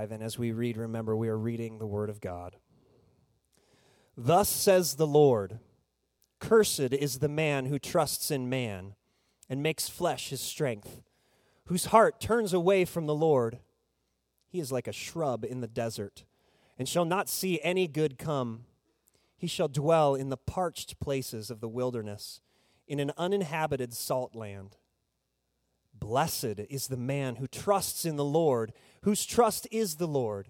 5. And as we read, remember, we are reading the Word of God. Thus says the Lord Cursed is the man who trusts in man and makes flesh his strength, whose heart turns away from the Lord. He is like a shrub in the desert, and shall not see any good come. He shall dwell in the parched places of the wilderness, in an uninhabited salt land. Blessed is the man who trusts in the Lord, whose trust is the Lord.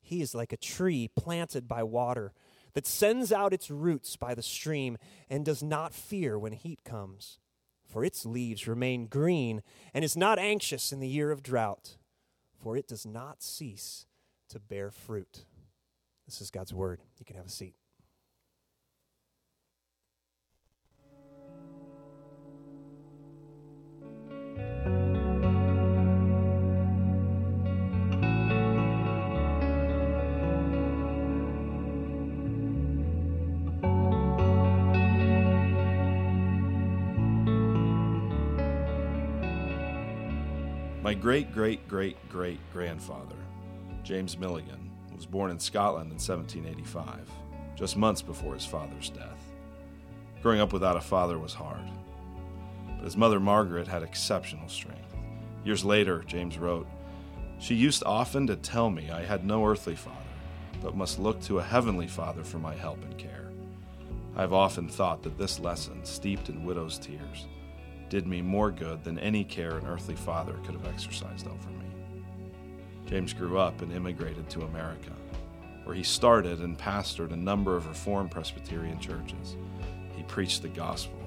He is like a tree planted by water that sends out its roots by the stream and does not fear when heat comes, for its leaves remain green and is not anxious in the year of drought, for it does not cease to bear fruit. This is God's word. You can have a seat. My great great great great grandfather, James Milligan, was born in Scotland in 1785, just months before his father's death. Growing up without a father was hard, but his mother Margaret had exceptional strength. Years later, James wrote, She used often to tell me I had no earthly father, but must look to a heavenly father for my help and care. I have often thought that this lesson, steeped in widow's tears, did me more good than any care an earthly father could have exercised over me. James grew up and immigrated to America, where he started and pastored a number of Reformed Presbyterian churches. He preached the gospel,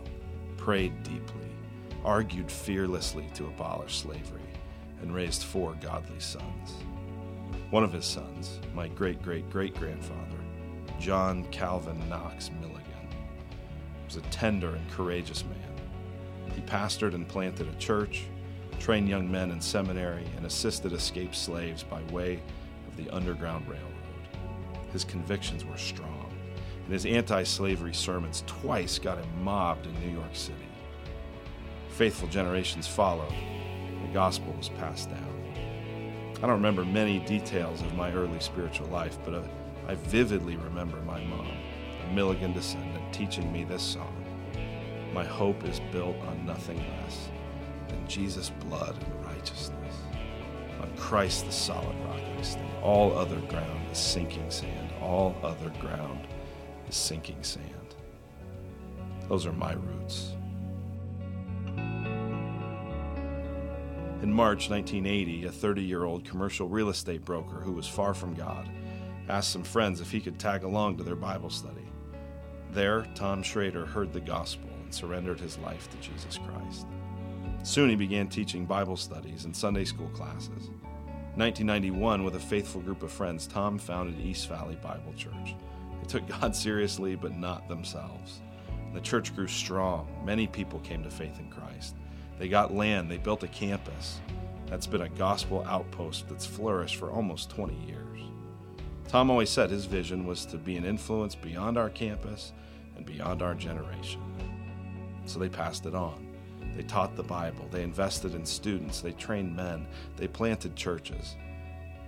prayed deeply, argued fearlessly to abolish slavery, and raised four godly sons. One of his sons, my great great great grandfather, John Calvin Knox Milligan, was a tender and courageous man he pastored and planted a church, trained young men in seminary, and assisted escaped slaves by way of the Underground Railroad. His convictions were strong, and his anti slavery sermons twice got him mobbed in New York City. Faithful generations followed, the gospel was passed down. I don't remember many details of my early spiritual life, but uh, I vividly remember my mom, a Milligan descendant, teaching me this song. My hope is built on nothing less than Jesus' blood and righteousness. On Christ, the solid rock I stand. All other ground is sinking sand. All other ground is sinking sand. Those are my roots. In March 1980, a 30 year old commercial real estate broker who was far from God asked some friends if he could tag along to their Bible study. There, Tom Schrader heard the gospel surrendered his life to Jesus Christ. Soon he began teaching Bible studies and Sunday school classes. In 1991, with a faithful group of friends, Tom founded East Valley Bible Church. They took God seriously, but not themselves. The church grew strong. Many people came to faith in Christ. They got land, they built a campus. That's been a gospel outpost that's flourished for almost 20 years. Tom always said his vision was to be an influence beyond our campus and beyond our generation. So they passed it on. They taught the Bible. They invested in students. They trained men. They planted churches.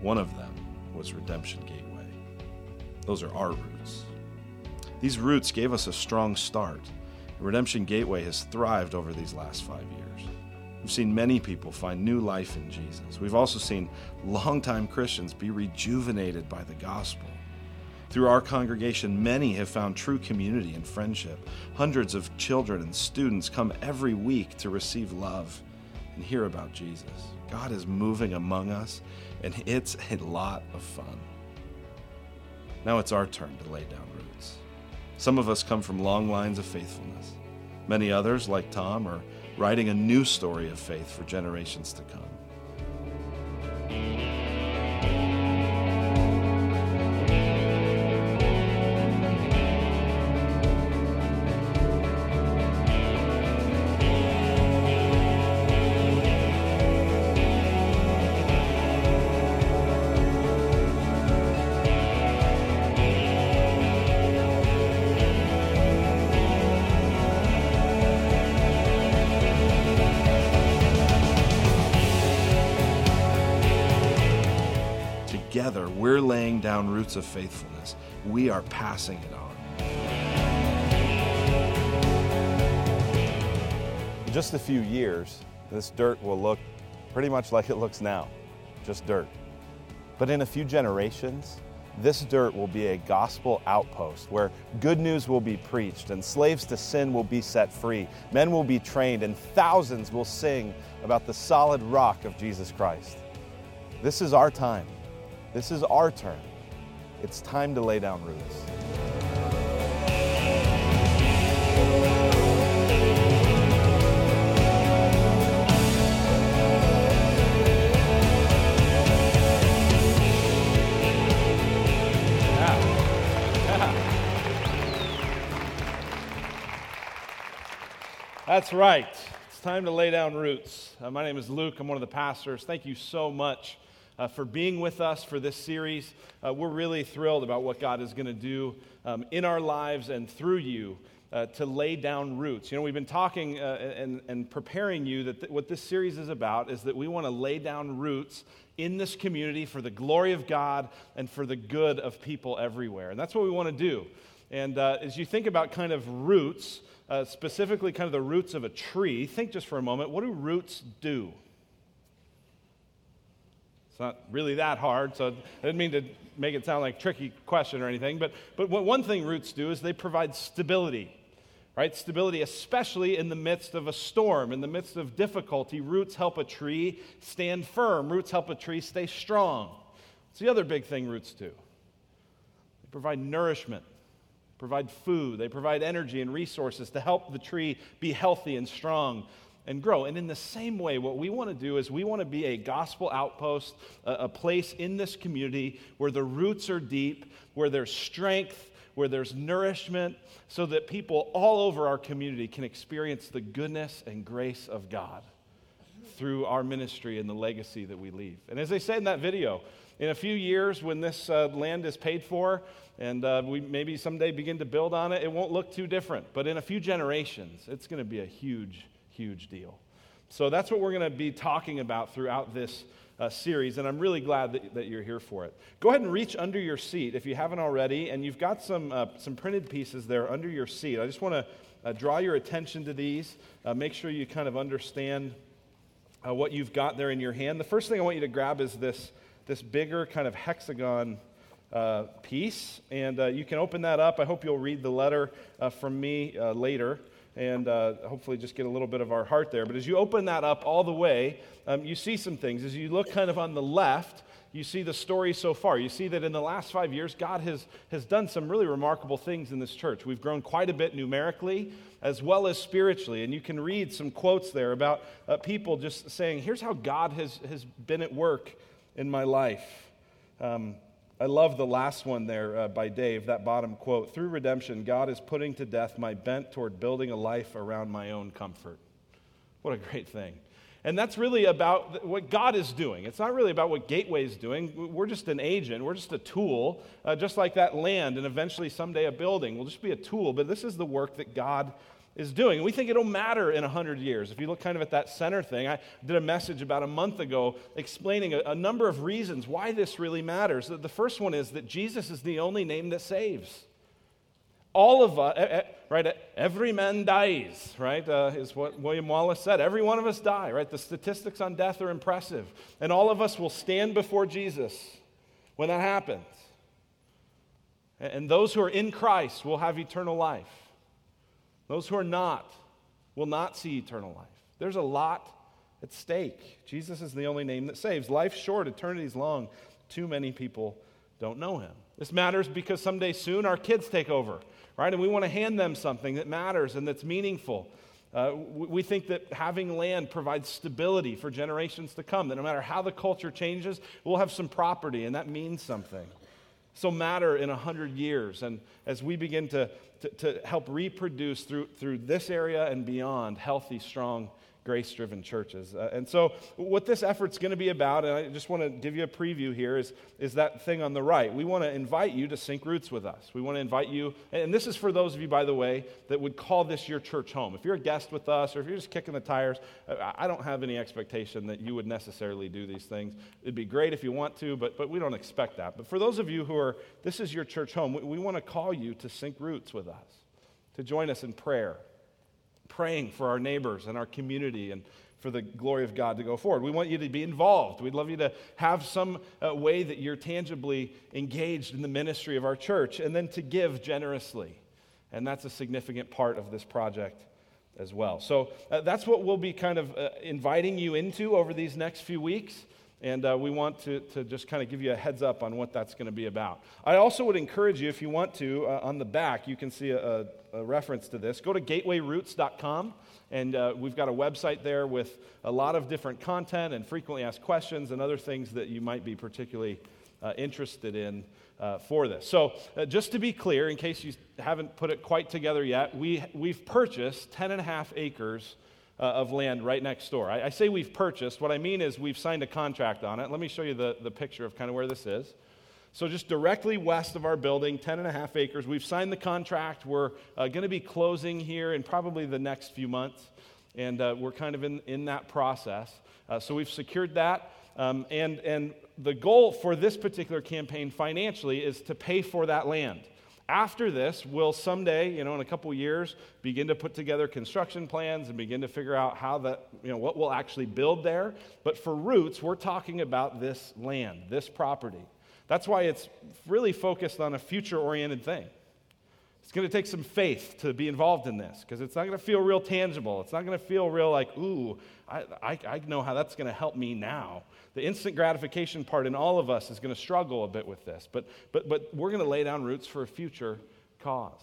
One of them was Redemption Gateway. Those are our roots. These roots gave us a strong start. Redemption Gateway has thrived over these last five years. We've seen many people find new life in Jesus. We've also seen longtime Christians be rejuvenated by the gospel. Through our congregation, many have found true community and friendship. Hundreds of children and students come every week to receive love and hear about Jesus. God is moving among us, and it's a lot of fun. Now it's our turn to lay down roots. Some of us come from long lines of faithfulness. Many others, like Tom, are writing a new story of faith for generations to come. Roots of faithfulness. We are passing it on. In just a few years, this dirt will look pretty much like it looks now, just dirt. But in a few generations, this dirt will be a gospel outpost where good news will be preached and slaves to sin will be set free. Men will be trained and thousands will sing about the solid rock of Jesus Christ. This is our time. This is our turn. It's time to lay down roots. That's right. It's time to lay down roots. Uh, my name is Luke. I'm one of the pastors. Thank you so much uh, for being with us for this series. Uh, we're really thrilled about what God is going to do um, in our lives and through you. Uh, to lay down roots. You know, we've been talking uh, and, and, preparing you that th- what this series is about is that we want to lay down roots in this community for the glory of God and for the good of people everywhere. And that's what we want to do. And uh, as you think about kind of roots, uh, specifically kind of the roots of a tree, think just for a moment what do roots do? It's not really that hard, so I didn't mean to make it sound like a tricky question or anything. But, but what one thing roots do is they provide stability, right? Stability, especially in the midst of a storm, in the midst of difficulty. Roots help a tree stand firm, roots help a tree stay strong. It's the other big thing roots do. They provide nourishment provide food, they provide energy and resources to help the tree be healthy and strong and grow. And in the same way, what we want to do is we want to be a gospel outpost, a, a, place in this community where the roots are deep, where there's strength, where there's nourishment, so that people all over our community can experience the goodness and grace of God through our ministry and the legacy that we leave. And as I said in that video, in a few years, when this uh, land is paid for, and uh, we maybe someday begin to build on it, it won't look too different. But in a few generations, it's going to be a huge, huge deal. So that's what we're going to be talking about throughout this uh, series, and I'm really glad that, that, you're here for it. Go ahead and reach under your seat if you haven't already, and you've got some, uh, some printed pieces there under your seat. I just want to uh, draw your attention to these, uh, make sure you kind of understand uh, what you've got there in your hand. The first thing I want you to grab is this, this bigger kind of hexagon uh, piece. And you can open that up. I hope you'll read the letter from me later and uh, hopefully just get a little bit of our heart there. But as you open that up all the way, um, you see some things. As you look kind of on the left, you see the story so far. You see that in the last five years, God has, has done some really remarkable things in this church. We've grown quite a bit numerically as well as spiritually. And you can read some quotes there about uh, people just saying, here's how God has, has been at work in my life. Um, I love the last one there uh, by Dave, that bottom quote. Through redemption, God is putting to death my bent toward building a life around my own comfort. What a great thing. And that's really about what God is doing. It's not really about what Gateway is doing. We're just an agent, we're just a tool, uh, just like that land and eventually someday a building We'll just be a tool. But this is the work that God is doing. And We think it'll matter in 100 years. If you look kind of at that center thing, I did a message about a month ago explaining a, a number of reasons why this really matters. The first one is that Jesus is the only name that saves. All of us, right? Every man dies, right? Uh, is what William Wallace said. Every one of us die, right? The statistics on death are impressive. And all of us will stand before Jesus when that happens. And those who are in Christ will have eternal life. Those who are not will not see eternal life. There's a lot at stake. Jesus is the only name that saves. Life's short, eternity's long. Too many people don't know him. This matters because someday soon our kids take over, right? And we want to hand them something that matters and that's meaningful. Uh, we think that having land provides stability for generations to come, that no matter how the culture changes, we'll have some property, and that means something. So matter in a hundred years. And as we begin to to, to help reproduce through, through this area and beyond healthy, strong grace driven churches. Uh, and so, what this effort's going to be about, and I just want to give you a preview here, is, is that thing on the right. We want to invite you to sink roots with us. We want to invite you, and this is for those of you, by the way, that would call this your church home. If you're a guest with us, or if you're just kicking the tires, I don't have any expectation that you would necessarily do these things. It'd be great if you want to, but, but we don't expect that. But for those of you who are, this is your church home, we, we want to call you to sink roots with us, to join us in prayer praying for our neighbors and our community and for the glory of God to go forward. We want you to be involved. We'd love you to have some uh, way that you're tangibly engaged in the ministry of our church and then to give generously. And that's a significant part of this project as well. So uh, that's what we'll be kind of uh, inviting you into over these next few weeks. And uh, we want to, to just kind of give you a heads up on what that's going to be about. I also would encourage you, if you want to, uh, on the back, you can see a, a, reference to this. Go to gatewayroots.com, and uh, we've got a website there with a lot of different content and frequently asked questions and other things that you might be particularly uh, interested in uh, for this. So, uh, just to be clear, in case you haven't put it quite together yet, we, we've purchased 10 and a half acres uh, of land right next door. I, I, say we've purchased. What I mean is we've signed a contract on it. Let me show you the, the picture of kind of where this is. So, just directly west of our building, 10 and a half acres, we've signed the contract. We're uh, going to be closing here in probably the next few months. And uh, we're kind of in, in that process. Uh, so, we've secured that. Um, and, and the goal for this particular campaign financially is to pay for that land. After this, we'll someday, you know, in a couple years, begin to put together construction plans and begin to figure out how that, you know, what we'll actually build there. But for roots, we're talking about this land, this property. That's why it's really focused on a future oriented thing. It's going to take some faith to be involved in this because it's not going to feel real tangible. It's not going to feel real like, ooh, I, I, I know how that's going to help me now. The instant gratification part in all of us is going to struggle a bit with this, but, but, but we're going to lay down roots for a future cause.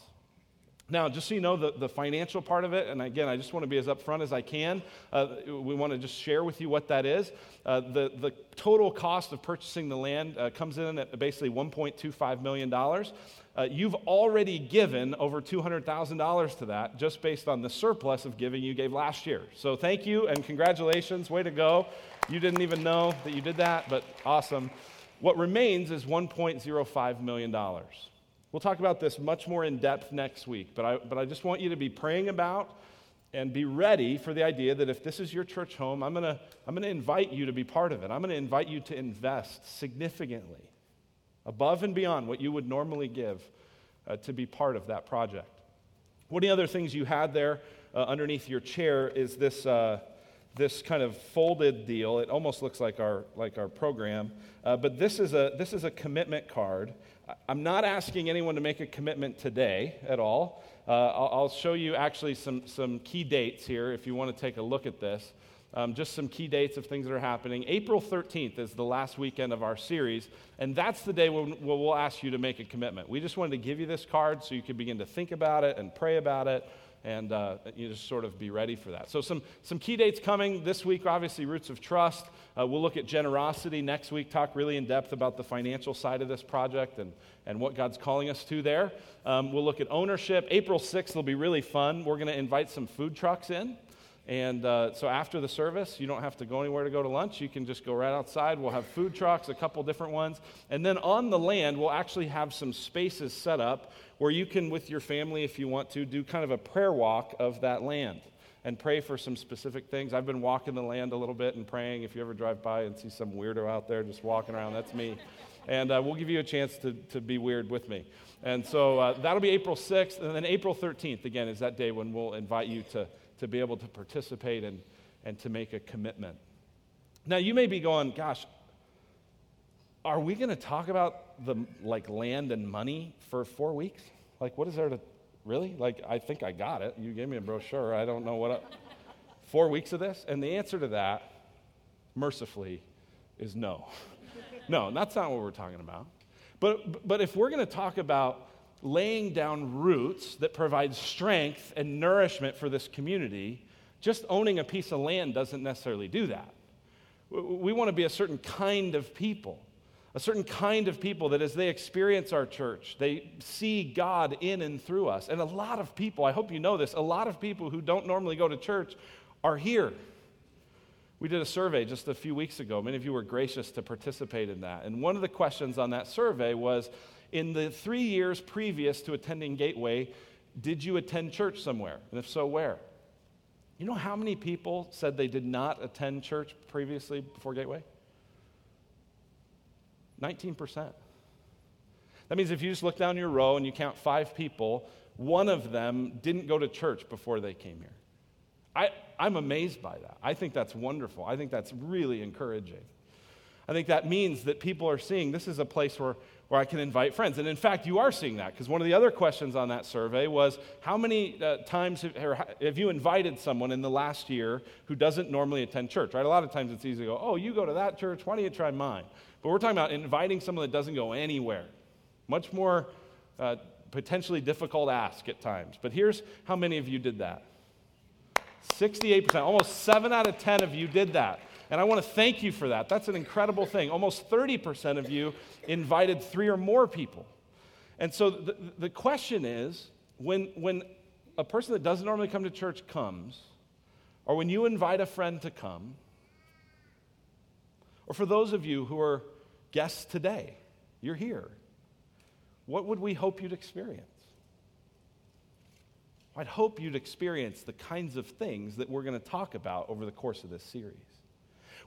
Now, just so you know, the, the financial part of it, and again, I just want to be as upfront as I can. Uh, we want to just share with you what that is. Uh, the, the total cost of purchasing the land uh, comes in at basically $1.25 million. Uh, you've already given over $200,000 to that just based on the surplus of giving you gave last year. So thank you and congratulations. Way to go. You didn't even know that you did that, but awesome. What remains is $1.05 million. We'll talk about this much more in depth next week, but I, but I just want you to be praying about and be ready for the idea that if this is your church home, I'm going to I'm going to invite you to be part of it. I'm going to invite you to invest significantly above and beyond what you would normally give uh, to be part of that project. One of the other things you had there uh, underneath your chair is this, uh, this kind of folded deal. It almost looks like our, like our program, uh, but this is, a, this is a commitment card. I'm not asking anyone to make a commitment today at all. Uh, I'll, I'll, show you actually some, some key dates here if you want to take a look at this. Um, just some key dates of things that are happening. April 13th is the last weekend of our series, and that's the day when we'll ask you to make a commitment. We just wanted to give you this card so you could begin to think about it and pray about it and uh, you just sort of be ready for that. So, some, some key dates coming this week obviously, Roots of Trust. Uh, we'll look at generosity next week, talk really in depth about the financial side of this project and, and what God's calling us to there. Um, we'll look at ownership. April 6th will be really fun. We're going to invite some food trucks in. And uh, so after the service, you don't have to go anywhere to go to lunch. You can just go right outside. We'll have food trucks, a couple different ones. And then on the land, we'll actually have some spaces set up where you can, with your family, if you want to, do kind of a prayer walk of that land and pray for some specific things. I've been walking the land a little bit and praying. If you ever drive by and see some weirdo out there just walking around, that's me. And uh, we'll give you a chance to, to be weird with me. And so uh, that'll be April 6th. And then April 13th, again, is that day when we'll invite you to to be able to participate and, and to make a commitment. Now, you may be going, gosh, are we going to talk about the like land and money for four weeks? Like, what is there to really? Like, I think I got it. You gave me a brochure. I don't know what. I, four weeks of this? And the answer to that, mercifully, is no. no, that's not what we're talking about. But, but if we're going to talk about laying down roots that provide strength and nourishment for this community, just owning a piece of land doesn't necessarily do that. We want to be a certain kind of people, a certain kind of people that as they experience our church, they see God in and through us. And a lot of people, I hope you know this, a lot of people who don't normally go to church are here We did a survey just a few weeks ago. Many of you were gracious to participate in that. And one of the questions on that survey was In the three years previous to attending Gateway, did you attend church somewhere? And if so, where? You know how many people said they did not attend church previously before Gateway? 19%. That means if you just look down your row and you count five people, one of them didn't go to church before they came here. I, I'm amazed by that. I think that's wonderful. I think that's really encouraging. I think that means that people are seeing this is a place where, where I can invite friends. And in fact, you are seeing that because one of the other questions on that survey was how many uh, times have, have, you invited someone in the last year who doesn't normally attend church, right? A lot of times it's easy to go, oh, you go to that church, why don't you try mine? But we're talking about inviting someone that doesn't go anywhere. Much more uh, potentially difficult ask at times. But here's how many of you did that 68%, almost 7 out of 10 of you did that. And I want to thank you for that. That's an incredible thing. Almost 30% of you invited three or more people. And so the, the question is when, when a person that doesn't normally come to church comes, or when you invite a friend to come, or for those of you who are guests today, you're here, what would we hope you'd experience? I'd hope you'd experience the kinds of things that we're going to talk about over the course of this series.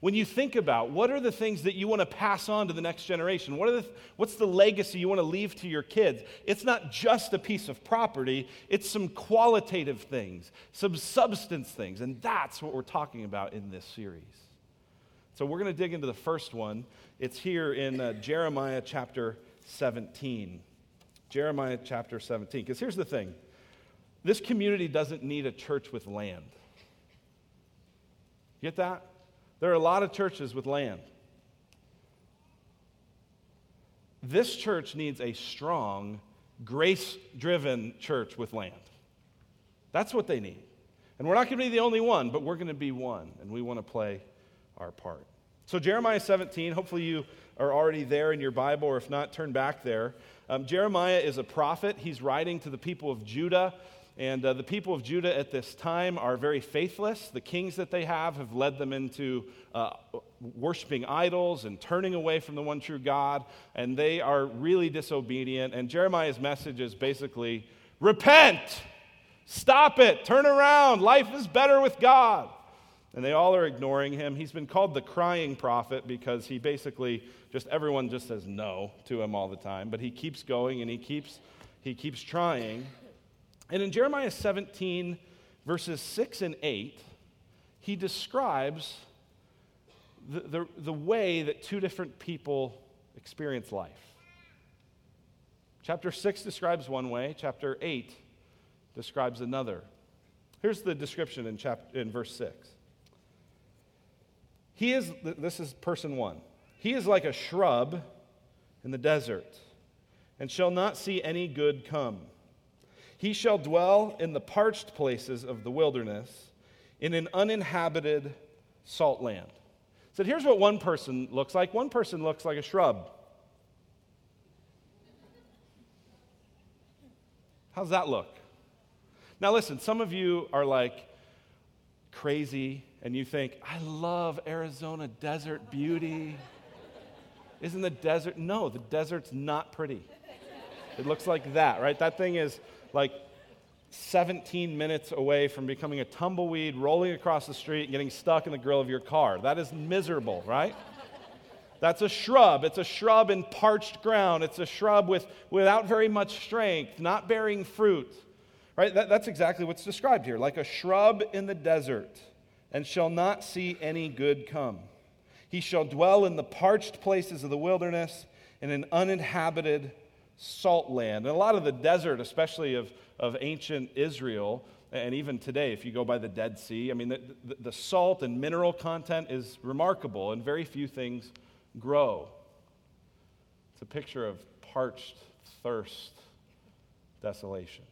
When you think about what are the things that you want to pass on to the next generation, what are the, what's the legacy you want to leave to your kids? It's not just a piece of property, it's some qualitative things, some substance things, and that's what we're talking about in this series. So we're going to dig into the first one. It's here in uh, Jeremiah chapter 17. Jeremiah chapter 17. Because here's the thing this community doesn't need a church with land. Get that? There are a lot of churches with land. This church needs a strong, grace driven church with land. That's what they need. And we're not going to be the only one, but we're going to be one, and we want to play our part. So, Jeremiah 17, hopefully you are already there in your Bible, or if not, turn back there. Um, Jeremiah is a prophet. He's writing to the people of Judah. And uh, the people of Judah at this time are very faithless. The kings that they have have led them into uh, worshiping idols and turning away from the one true God. And they are really disobedient. And Jeremiah's message is basically repent, stop it, turn around. Life is better with God and they all are ignoring him. He's been called the crying prophet because he basically just everyone just says no to him all the time, but he keeps going and he keeps he keeps trying. And in Jeremiah 17 verses 6 and 8, he describes the, the, the way that two different people experience life. Chapter 6 describes one way, chapter 8 describes another. Here's the description in, chapter, in verse 6. He is, this is person one. He is like a shrub in the desert and shall not see any good come. He shall dwell in the parched places of the wilderness in an uninhabited salt land. So here's what one person looks like one person looks like a shrub. How's that look? Now, listen, some of you are like crazy and you think, I love Arizona desert beauty. Isn't the desert? No, the desert's not pretty. It looks like that, right? That thing is like 17 minutes away from becoming a tumbleweed, rolling across the street, and getting stuck in the grill of your car. That is miserable, right? That's a shrub. It's a shrub in parched ground. It's a shrub with, without very much strength, not bearing fruit. Right? That, that's exactly what's described here like a shrub in the desert and shall not see any good come. He shall dwell in the parched places of the wilderness in an uninhabited salt land. And a lot of the desert, especially of, of ancient Israel, and even today, if you go by the Dead Sea, I mean, the, the, salt and mineral content is remarkable, and very few things grow. It's a picture of parched thirst, desolation.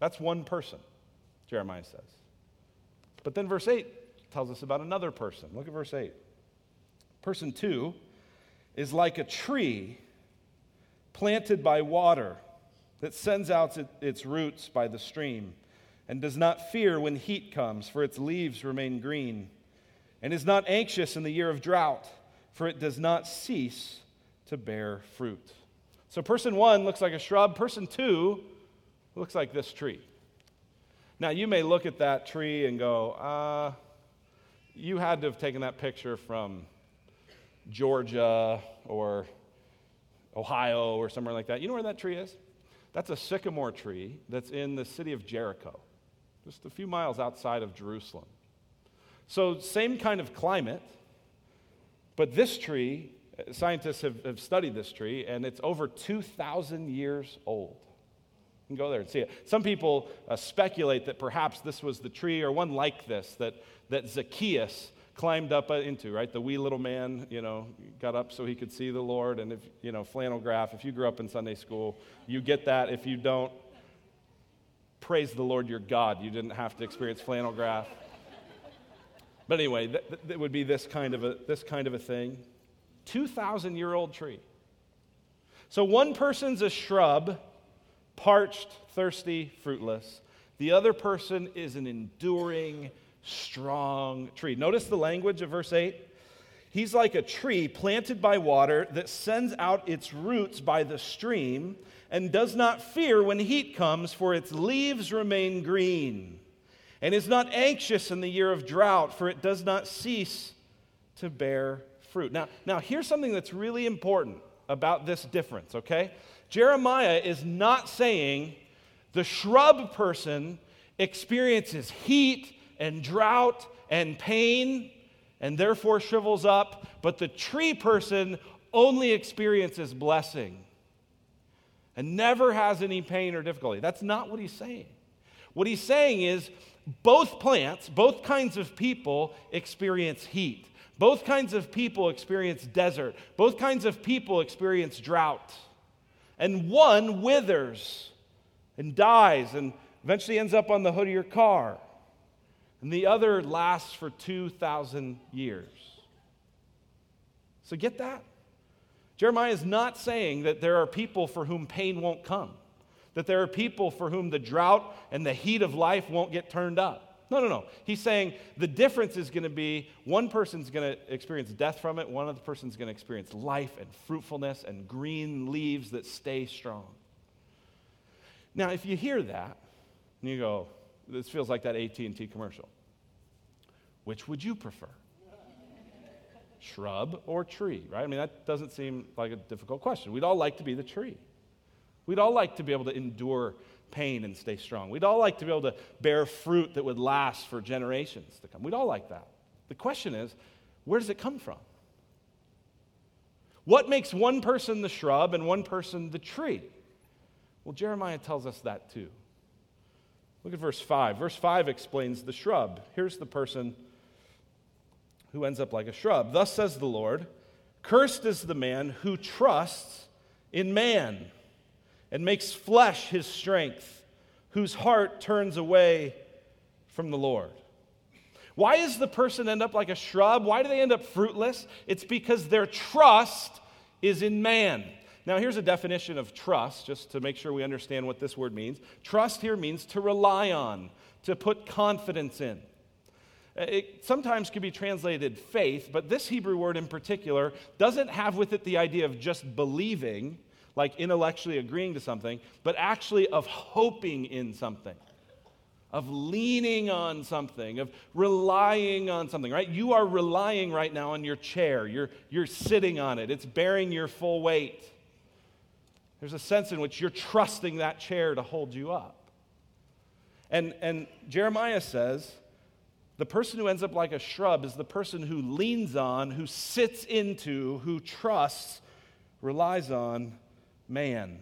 That's one person, Jeremiah says. But then verse 8 tells us about another person. Look at verse 8. Person 2 is like a tree planted by water that sends out its roots by the stream and does not fear when heat comes, for its leaves remain green. and is not anxious in the year of drought, for it does not cease to bear fruit. So, person one looks like a shrub, person two looks like this tree. Now, you may look at that tree and go, uh, you had to have taken that picture from Georgia or Ohio or somewhere like that. You know where that tree is? That's a sycamore tree that's in the city of Jericho, just a few miles outside of Jerusalem. So, same kind of climate, but this tree, scientists have, have studied this tree, and it's over 2,000 years old. You can go there and see it. Some people uh, speculate that perhaps this was the tree or one like this that, that Zacchaeus climbed up uh, into, right? The wee little man, you know, got up so he could see the Lord. And if, you know, flannel graph, if you grew up in Sunday school, you get that. If you don't, praise the Lord your God. You didn't have to experience flannel graph. But anyway, that would be this kind of a, this kind of a thing. 2,000 year old tree. So one person's a shrub, parched, thirsty, fruitless. The other person is an enduring, strong tree. Notice the language of verse 8. He's like a tree planted by water that sends out its roots by the stream and does not fear when heat comes, for its leaves remain green, and is not anxious in the year of drought, for it does not cease to bear fruit. Now, now here's something that's really important about this difference, okay? Jeremiah is not saying the shrub person experiences heat and drought and pain and therefore shrivels up, but the tree person only experiences blessing and never has any pain or difficulty. That's not what he's saying. What he's saying is both plants, both kinds of people experience heat. Both kinds of people experience desert. Both kinds of people experience drought. And one withers and dies and eventually ends up on the hood of your car and the other lasts for 2,000 years. So get that? Jeremiah is not saying that there are people for whom pain won't come, that there are people for whom the drought and the heat of life won't get turned up. No, no, no. He's saying the difference is going to be one person's going to experience death from it, one other person's going to experience life and fruitfulness and green leaves that stay strong. Now, if you hear that, and you go, this feels like that AT&T commercial. Which would you prefer? Shrub or tree, right? I mean, that doesn't seem like a difficult question. We'd all like to be the tree. We'd all like to be able to endure pain and stay strong. We'd all like to be able to bear fruit that would last for generations to come. We'd all like that. The question is, where does it come from? What makes one person the shrub and one person the tree? Well, Jeremiah tells us that too. Look at verse 5. Verse 5 explains the shrub. Here's the person who ends up like a shrub. Thus says the Lord Cursed is the man who trusts in man and makes flesh his strength, whose heart turns away from the Lord. Why does the person end up like a shrub? Why do they end up fruitless? It's because their trust is in man. Now, here's a definition of trust, just to make sure we understand what this word means. Trust here means to rely on, to put confidence in. Uh, it sometimes can be translated faith, but this Hebrew word in particular doesn't have with it the idea of just believing, like intellectually agreeing to something, but actually of hoping in something, of leaning on something, of relying on something, right? You are relying right now on your chair, you're, you're sitting on it, it's bearing your full weight. There's a sense in which you're trusting that chair to hold you up. And, and Jeremiah says the person who ends up like a shrub is the person who leans on, who sits into, who trusts, relies on man,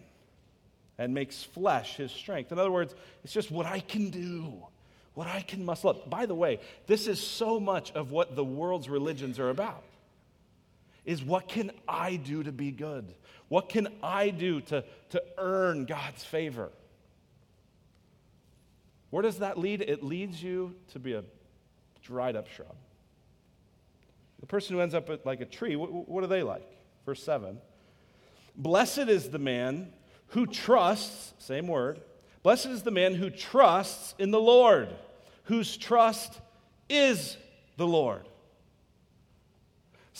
and makes flesh his strength. In other words, it's just what I can do, what I can muscle up. By the way, this is so much of what the world's religions are about. Is what can I do to be good? What can I do to, to earn God's favor? Where does that lead? It leads you to be a dried up shrub. The person who ends up like a tree, what, what are they like? Verse 7 Blessed is the man who trusts, same word, blessed is the man who trusts in the Lord, whose trust is the Lord.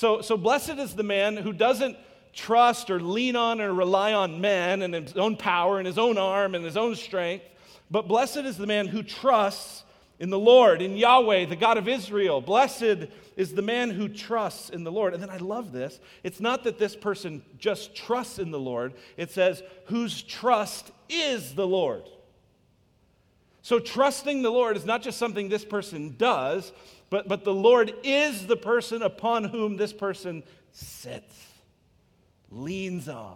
So, so blessed is the man who doesn't trust or lean on or rely on men and his own power and his own arm and his own strength, but blessed is the man who trusts in the Lord, in Yahweh, the God of Israel. Blessed is the man who trusts in the Lord. And then I love this. It's not that this person just trusts in the Lord, it says, whose trust is the Lord. So trusting the Lord is not just something this person does, but, but the Lord is the person upon whom this person sits, leans on,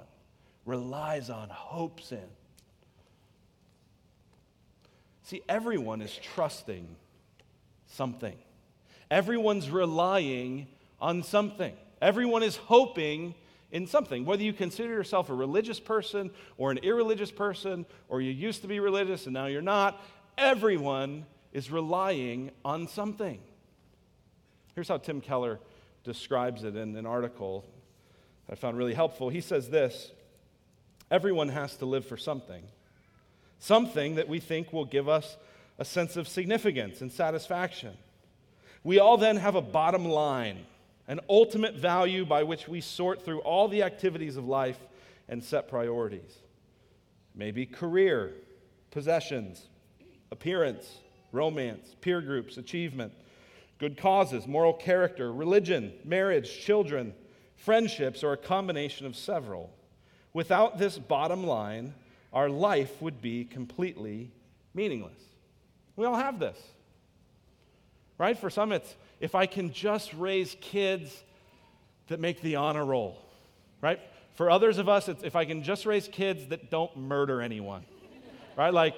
relies on, hopes in. See, everyone is trusting something. Everyone's relying on something. Everyone is hoping in something. Whether you consider yourself a religious person or an irreligious person, or you used to be religious and now you're not, everyone is relying on something. Here's how Tim Keller describes it in an article I found really helpful. He says this Everyone has to live for something, something that we think will give us a sense of significance and satisfaction. We all then have a bottom line, an ultimate value by which we sort through all the activities of life and set priorities. Maybe career, possessions, appearance, romance, peer groups, achievement, good causes, moral character, religion, marriage, children, friendships, or a combination of several. Without this bottom line, our life would be completely meaningless. We all have this right? For some, it's if I can just raise kids that make the honor roll, right? For others of us, it's if I can just raise kids that don't murder anyone, right? Like,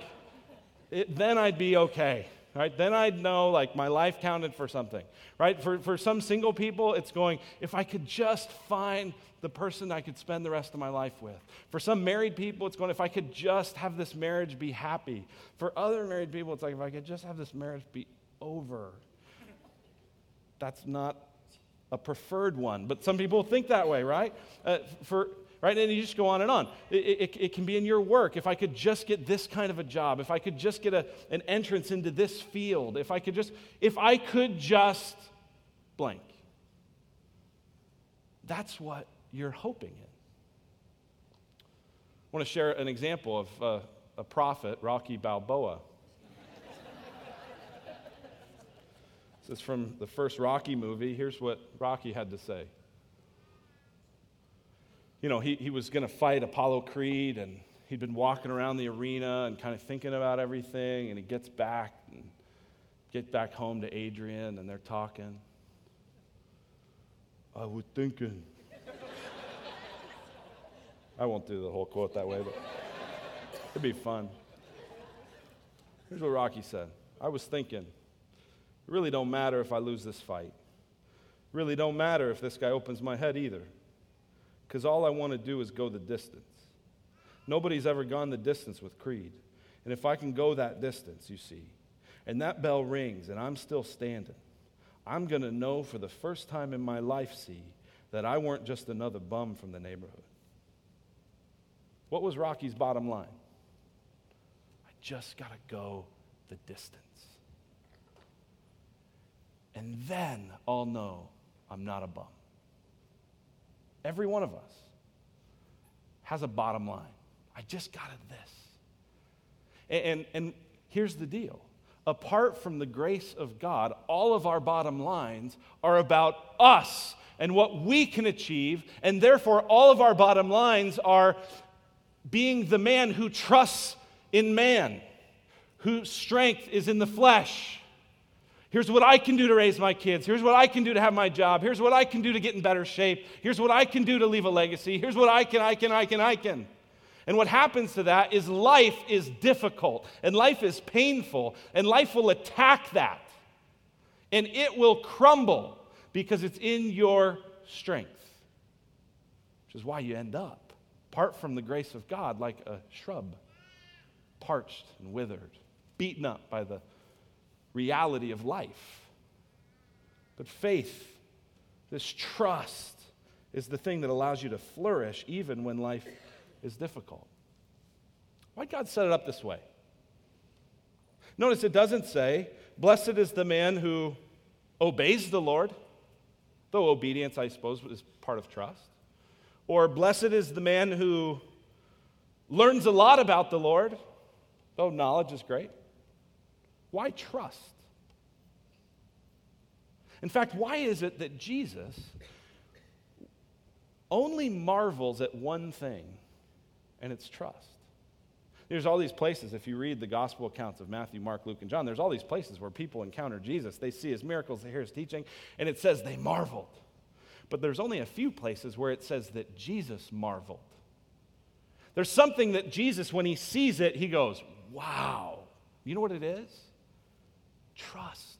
it, then I'd be okay, right? Then I'd know, like, my life counted for something, right? For, for some single people, it's going, if I could just find the person I could spend the rest of my life with. For some married people, it's going, if I could just have this marriage be happy. For other married people, it's like, if I could just have this marriage be over that's not a preferred one. But some people think that way, right? Uh, for right? And you just go on and on. It, it, it, can be in your work. If i could just get this kind of a job if i could just get a, an entrance into this field if i could just if i could just blank. That's what you're hoping in. I want to share an example of uh, a prophet rocky balboa. This is from the first Rocky movie. Here's what Rocky had to say. You know, he, he was going to fight Apollo Creed, and he'd been walking around the arena and kind of thinking about everything, and he gets back and get back home to Adrian, and they're talking. I was thinking. I won't do the whole quote that way, but it'd be fun. Here's what Rocky said I was thinking. It really don't matter if I lose this fight. Really don't matter if this guy opens my head either. Because all I want to do is go the distance. Nobody's ever gone the distance with Creed. And if I can go that distance, you see, and that bell rings and I'm still standing, I'm going to know for the first time in my life, see, that I weren't just another bum from the neighborhood. What was Rocky's bottom line? I just got to go the distance. And then I'll know I'm not a bum. Every one of us has a bottom line. I just got this. And, and, and here's the deal apart from the grace of God, all of our bottom lines are about us and what we can achieve, and therefore all of our bottom lines are being the man who trusts in man, whose strength is in the flesh Here's what I can do to raise my kids. Here's what I can do to have my job. Here's what I can do to get in better shape. Here's what I can do to leave a legacy. Here's what I can, I can, I can, I can. And what happens to that is life is difficult and life is painful and life will attack that. And it will crumble because it's in your strength, which is why you end up, apart from the grace of God, like a shrub, parched and withered, beaten up by the reality of life. But faith, this trust, is the thing that allows you to flourish even when life is difficult. Why'd God set it up this way? Notice it doesn't say, Blessed is the man who obeys the Lord. Though obedience, I suppose, is part of trust. Or blessed is the man who learns a lot about the Lord, though knowledge is great. Why trust? In fact, why is it that Jesus only marvels at one thing, and it's trust? There's all these places, if you read the gospel accounts of Matthew, Mark, Luke, and John, there's all these places where people encounter Jesus. They see his miracles, they hear his teaching, and it says they marveled. But there's only a few places where it says that Jesus marveled. There's something that Jesus, when he sees it, he goes, Wow. You know what it is? Trust.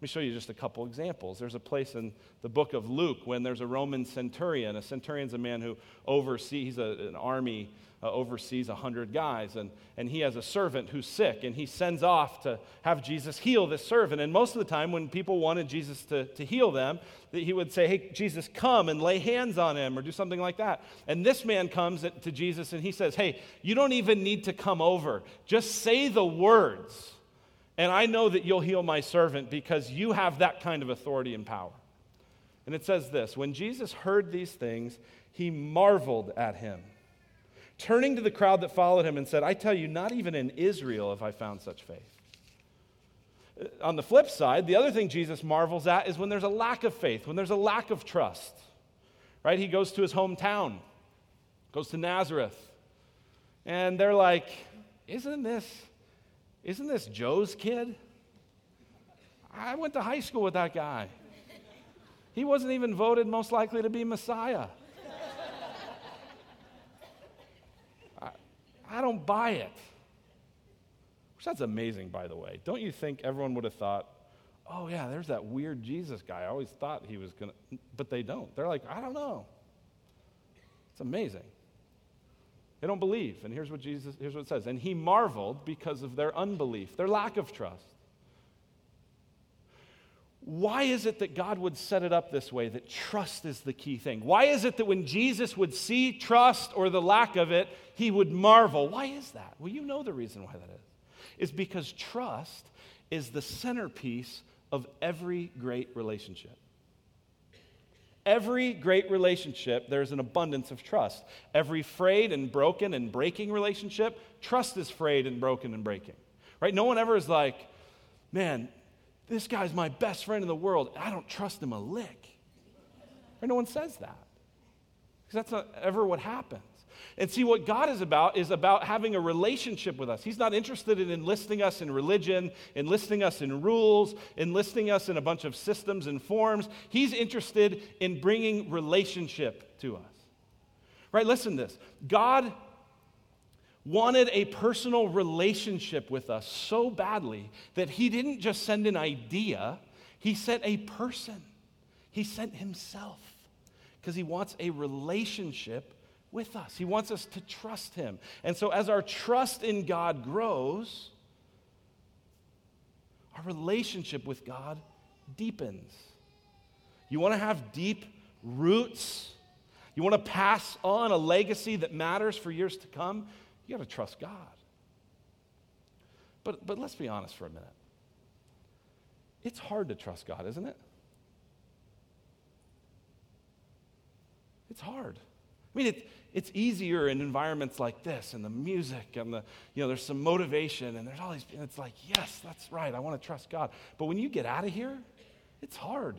Let me show you just a couple examples. There's a place in the book of Luke when there's a Roman centurion. A centurion's a man who oversees a, an army, uh, oversees a hundred guys, and, and he has a servant who's sick, and he sends off to have Jesus heal this servant. And most of the time, when people wanted Jesus to, to heal them, that he would say, Hey, Jesus, come and lay hands on him, or do something like that. And this man comes to Jesus and he says, Hey, you don't even need to come over, just say the words and I know that you'll heal my servant because you have that kind of authority and power. And it says this When Jesus heard these things, he marveled at him, turning to the crowd that followed him and said, I tell you, not even in Israel have I found such faith. Uh, on the flip side, the other thing Jesus marvels at is when there's a lack of faith, when there's a lack of trust. Right? He goes to his hometown, goes to Nazareth, and they're like, Isn't this isn't this Joe's kid? I went to high school with that guy. He wasn't even voted most likely to be Messiah. I don't buy it. Which that's amazing, by the way. Don't you think everyone would have thought, oh, yeah, there's that weird Jesus guy. I always thought he was going to, but they don't. They're like, I don't know. It's amazing. They don't believe. And here's what Jesus, here's what it says. And he marveled because of their unbelief, their lack of trust. Why is it that God would set it up this way, that trust is the key thing? Why is it that when Jesus would see trust or the lack of it, he would marvel? Why is that? Well, you know the reason why that is. Is because trust is the centerpiece of every great relationship. Every great relationship, there's an abundance of trust. Every frayed and broken and breaking relationship, trust is frayed and broken and breaking. Right? No one ever is like, man, this guy's my best friend in the world. I don't trust him a lick. Right? No one says that. Because that's not ever what happens. And see, what God is about is about having a relationship with us. He's not interested in enlisting us in religion, enlisting us in rules, enlisting us in a bunch of systems and forms. He's interested in bringing relationship to us. Right? Listen to this God wanted a personal relationship with us so badly that He didn't just send an idea, He sent a person. He sent Himself because He wants a relationship with us. He wants us to trust Him. And so, as our trust in God grows, our relationship with God deepens. You want to have deep roots? You want to pass on a legacy that matters for years to come? You got to trust God. But, but let's be honest for a minute. It's hard to trust God, isn't it? It's hard. I mean, it, it's easier in environments like this and the music and the, you know, there's some motivation and there's all these, and it's like, yes, that's right. I want to trust God. But when you get out of here, it's hard.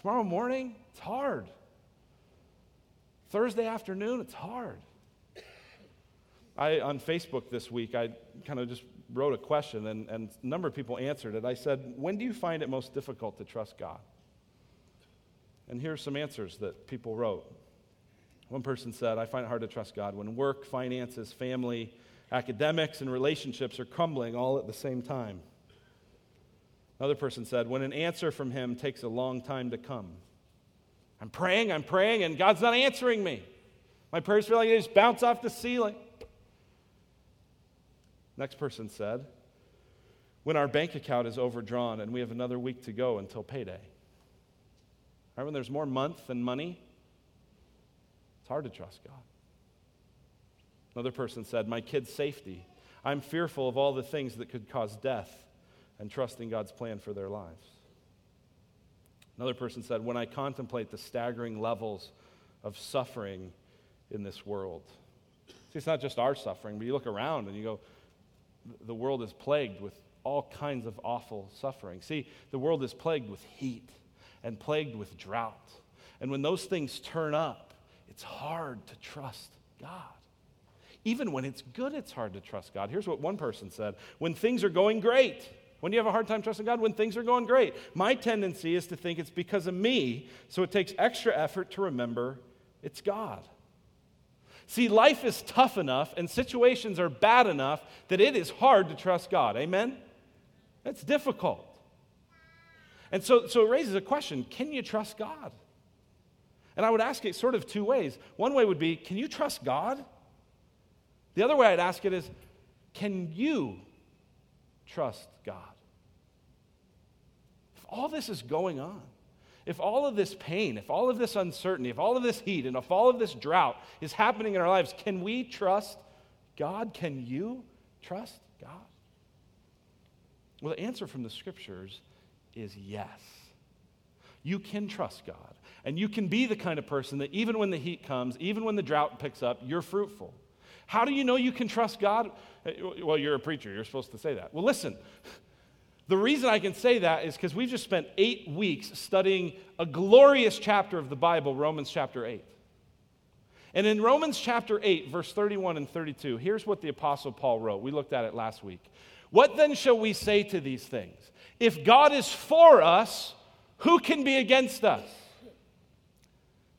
Tomorrow morning, it's hard. Thursday afternoon, it's hard. I, on Facebook this week, I kind of just wrote a question and, and a number of people answered it. I said, When do you find it most difficult to trust God? And here are some answers that people wrote. One person said, I find it hard to trust God when work, finances, family, academics, and relationships are crumbling all at the same time. Another person said, when an answer from Him takes a long time to come. I'm praying, I'm praying, and God's not answering me. My prayers feel like they just bounce off the ceiling. Next person said, when our bank account is overdrawn and we have another week to go until payday. Right, when there's more month than money, it's hard to trust God. Another person said, My kid's safety. I'm fearful of all the things that could cause death and trusting God's plan for their lives. Another person said, When I contemplate the staggering levels of suffering in this world. See, it's not just our suffering, but you look around and you go, the world is plagued with all kinds of awful suffering. See, the world is plagued with heat and plagued with drought. And when those things turn up, it's hard to trust God. Even when it's good, it's hard to trust God. Here's what one person said When things are going great, when you have a hard time trusting God, when things are going great, my tendency is to think it's because of me, so it takes extra effort to remember it's God. See, life is tough enough and situations are bad enough that it is hard to trust God. Amen? That's difficult. And so, so it raises a question can you trust God? And I would ask it sort of two ways. One way would be can you trust God? The other way I'd ask it is can you trust God? If all this is going on, if all of this pain, if all of this uncertainty, if all of this heat, and if all of this drought is happening in our lives, can we trust God? Can you trust God? Well, the answer from the scriptures is yes. You can trust God. And you can be the kind of person that even when the heat comes, even when the drought picks up, you're fruitful. How do you know you can trust God? Well, you're a preacher. You're supposed to say that. Well, listen. The reason I can say that is because we've just spent eight weeks studying a glorious chapter of the Bible, Romans chapter 8. And in Romans chapter 8, verse 31 and 32, here's what the Apostle Paul wrote. We looked at it last week. What then shall we say to these things? If God is for us, who can be against us?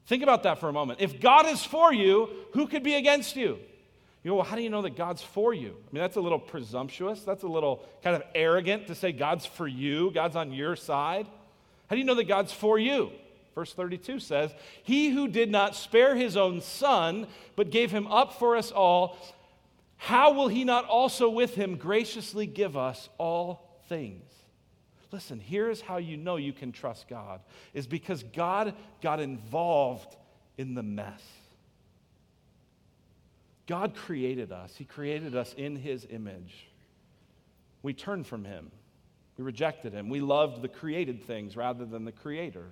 Think about that for a moment. If God is for you, who could be against you? You know, well, how do you know that God's for you? I mean, that's a little presumptuous. That's a little kind of arrogant to say God's for you, God's on your side. How do you know that God's for you? Verse 32 says, He who did not spare his own son, but gave him up for us all, how will he not also with him graciously give us all things? Listen, here's how you know you can trust God is because God got involved in the mess. God created us, He created us in His image. We turned from Him, we rejected Him, we loved the created things rather than the Creator.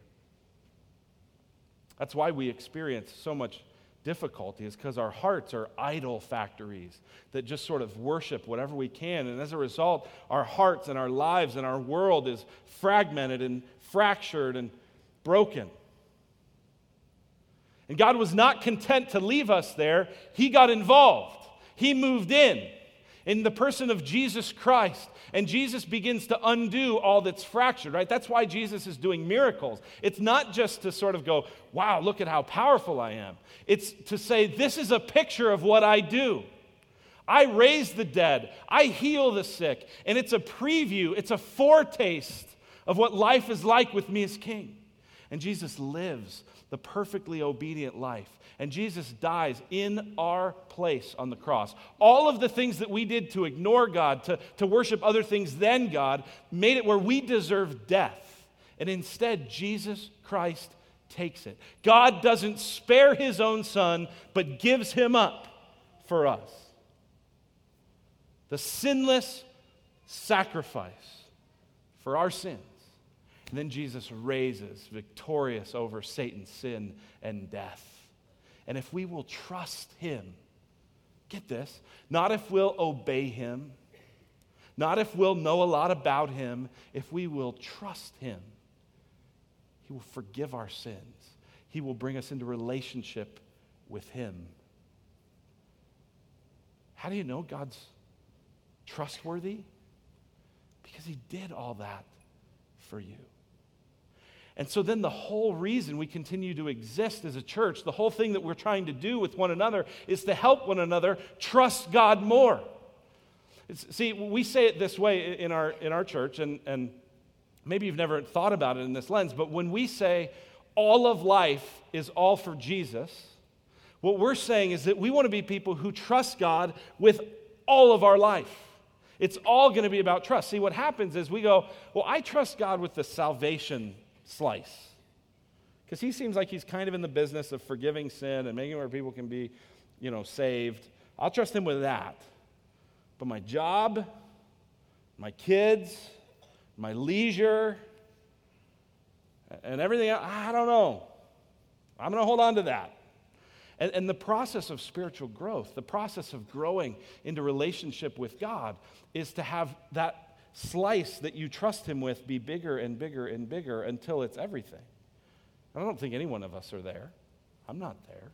That's why we experience so much difficulty, is because our hearts are idol factories that just sort of worship whatever we can. And as a result, our hearts and our lives and our world is fragmented and fractured and broken. And God was not content to leave us there, He got involved. He moved in in the person of Jesus Christ. And Jesus begins to undo all that's fractured, right? That's why Jesus is doing miracles. It's not just to sort of go, wow, look at how powerful I am. It's to say, this is a picture of what I do. I raise the dead, I heal the sick, and it's a preview, it's a foretaste of what life is like with me as king. And Jesus lives the perfectly obedient life. And Jesus dies in our place on the cross. All of the things that we did to ignore God, to, to worship other things than God, made it where we deserve death. And instead, Jesus Christ takes it. God doesn't spare his own son, but gives him up for us. The sinless sacrifice for our sins. And then Jesus raises victorious over Satan's sin and death. And if we will trust him, get this, not if we'll obey him, not if we'll know a lot about him, if we will trust him, he will forgive our sins. He will bring us into relationship with him. How do you know God's trustworthy? Because he did all that for you. And so then the whole reason we continue to exist as a church, the whole thing that we're trying to do with one another is to help one another trust God more. It's, see, we say it this way in our, in our church, and, and maybe you've never thought about it in this lens, but when we say all of life is all for Jesus, what we're saying is that we want to be people who trust God with all of our life. It's all going to be about trust. See, what happens is we go, Well, I trust God with the salvation slice. Because he seems like he's kind of in the business of forgiving sin and making where people can be, you know, saved. I'll trust him with that. But my job, my kids, my leisure, And everything, I don't know. I'm going to hold on to that. And, and the process of spiritual growth, the process of growing into relationship with God, is to have that slice that you trust Him with be bigger and bigger and bigger until it's everything. I don't think any one of us are there. I'm not there.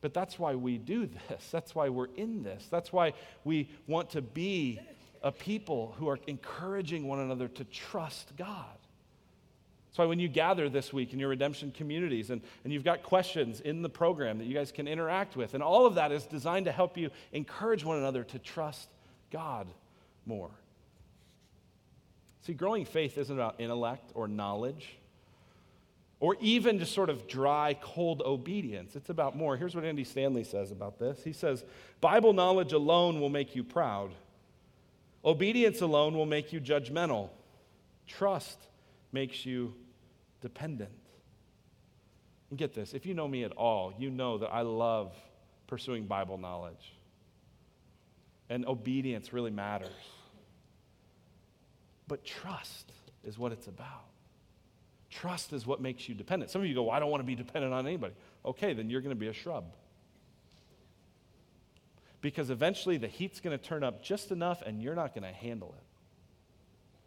But that's why we do this. That's why we're in this. That's why we want to be a people who are encouraging one another to trust God. That's why when you gather this week in your redemption communities and, and you've got questions in the program that you guys can interact with, and all of that is designed to help you encourage one another to trust God more. See, growing faith isn't about intellect or knowledge or even just sort of dry, cold obedience. It's about more. Here's what Andy Stanley says about this He says, Bible knowledge alone will make you proud, obedience alone will make you judgmental, trust makes you dependent. And get this if you know me at all, you know that I love pursuing Bible knowledge. And obedience really matters. But trust is what it's about. Trust is what makes you dependent. Some of you go, well, I don't want to be dependent on anybody. Okay, then you're going to be a shrub. Because eventually the heat's going to turn up just enough and you're not going to handle it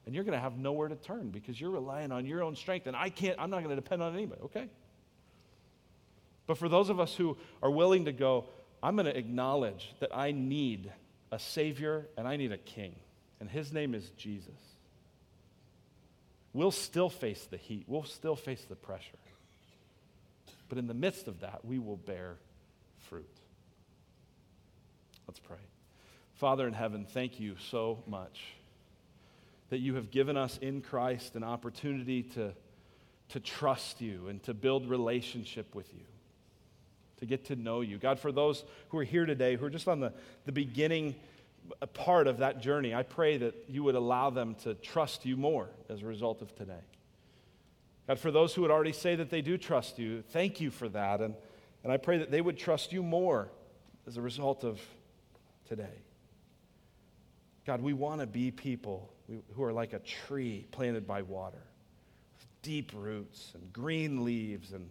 and you're going to have nowhere to turn because you're relying on your own strength and I can't I'm not going to depend on anybody, okay? But for those of us who are willing to go, I'm going to acknowledge that I need a savior and I need a king. And his name is Jesus. We'll still face the heat. We'll still face the pressure. But in the midst of that, we will bear fruit. Let's pray. Father in heaven, thank you so much that you have given us in Christ an opportunity to, to trust you and to build relationship with you, to get to know you. God, for those who are here today, who are just on the, the beginning part of that journey, I pray that you would allow them to trust you more as a result of today. God, for those who would already say that they do trust you, thank you for that. And, and I pray that they would trust you more as a result of today. God, we want to be people who are like a tree planted by water, with deep roots and green leaves and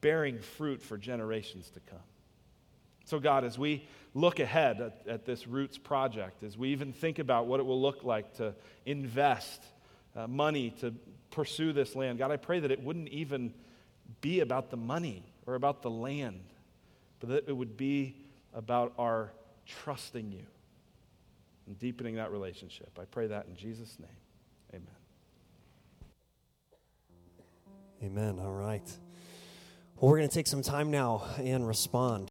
bearing fruit for generations to come. So, God, as we look ahead at, at this Roots project, as we even think about what it will look like to invest uh, money to pursue this land, God, I pray that it wouldn't even be about the money or about the land, but that it would be about our trusting you and deepening that relationship. I pray that in Jesus' name. Amen. Amen. All right. Well, we're going to take some time now and respond.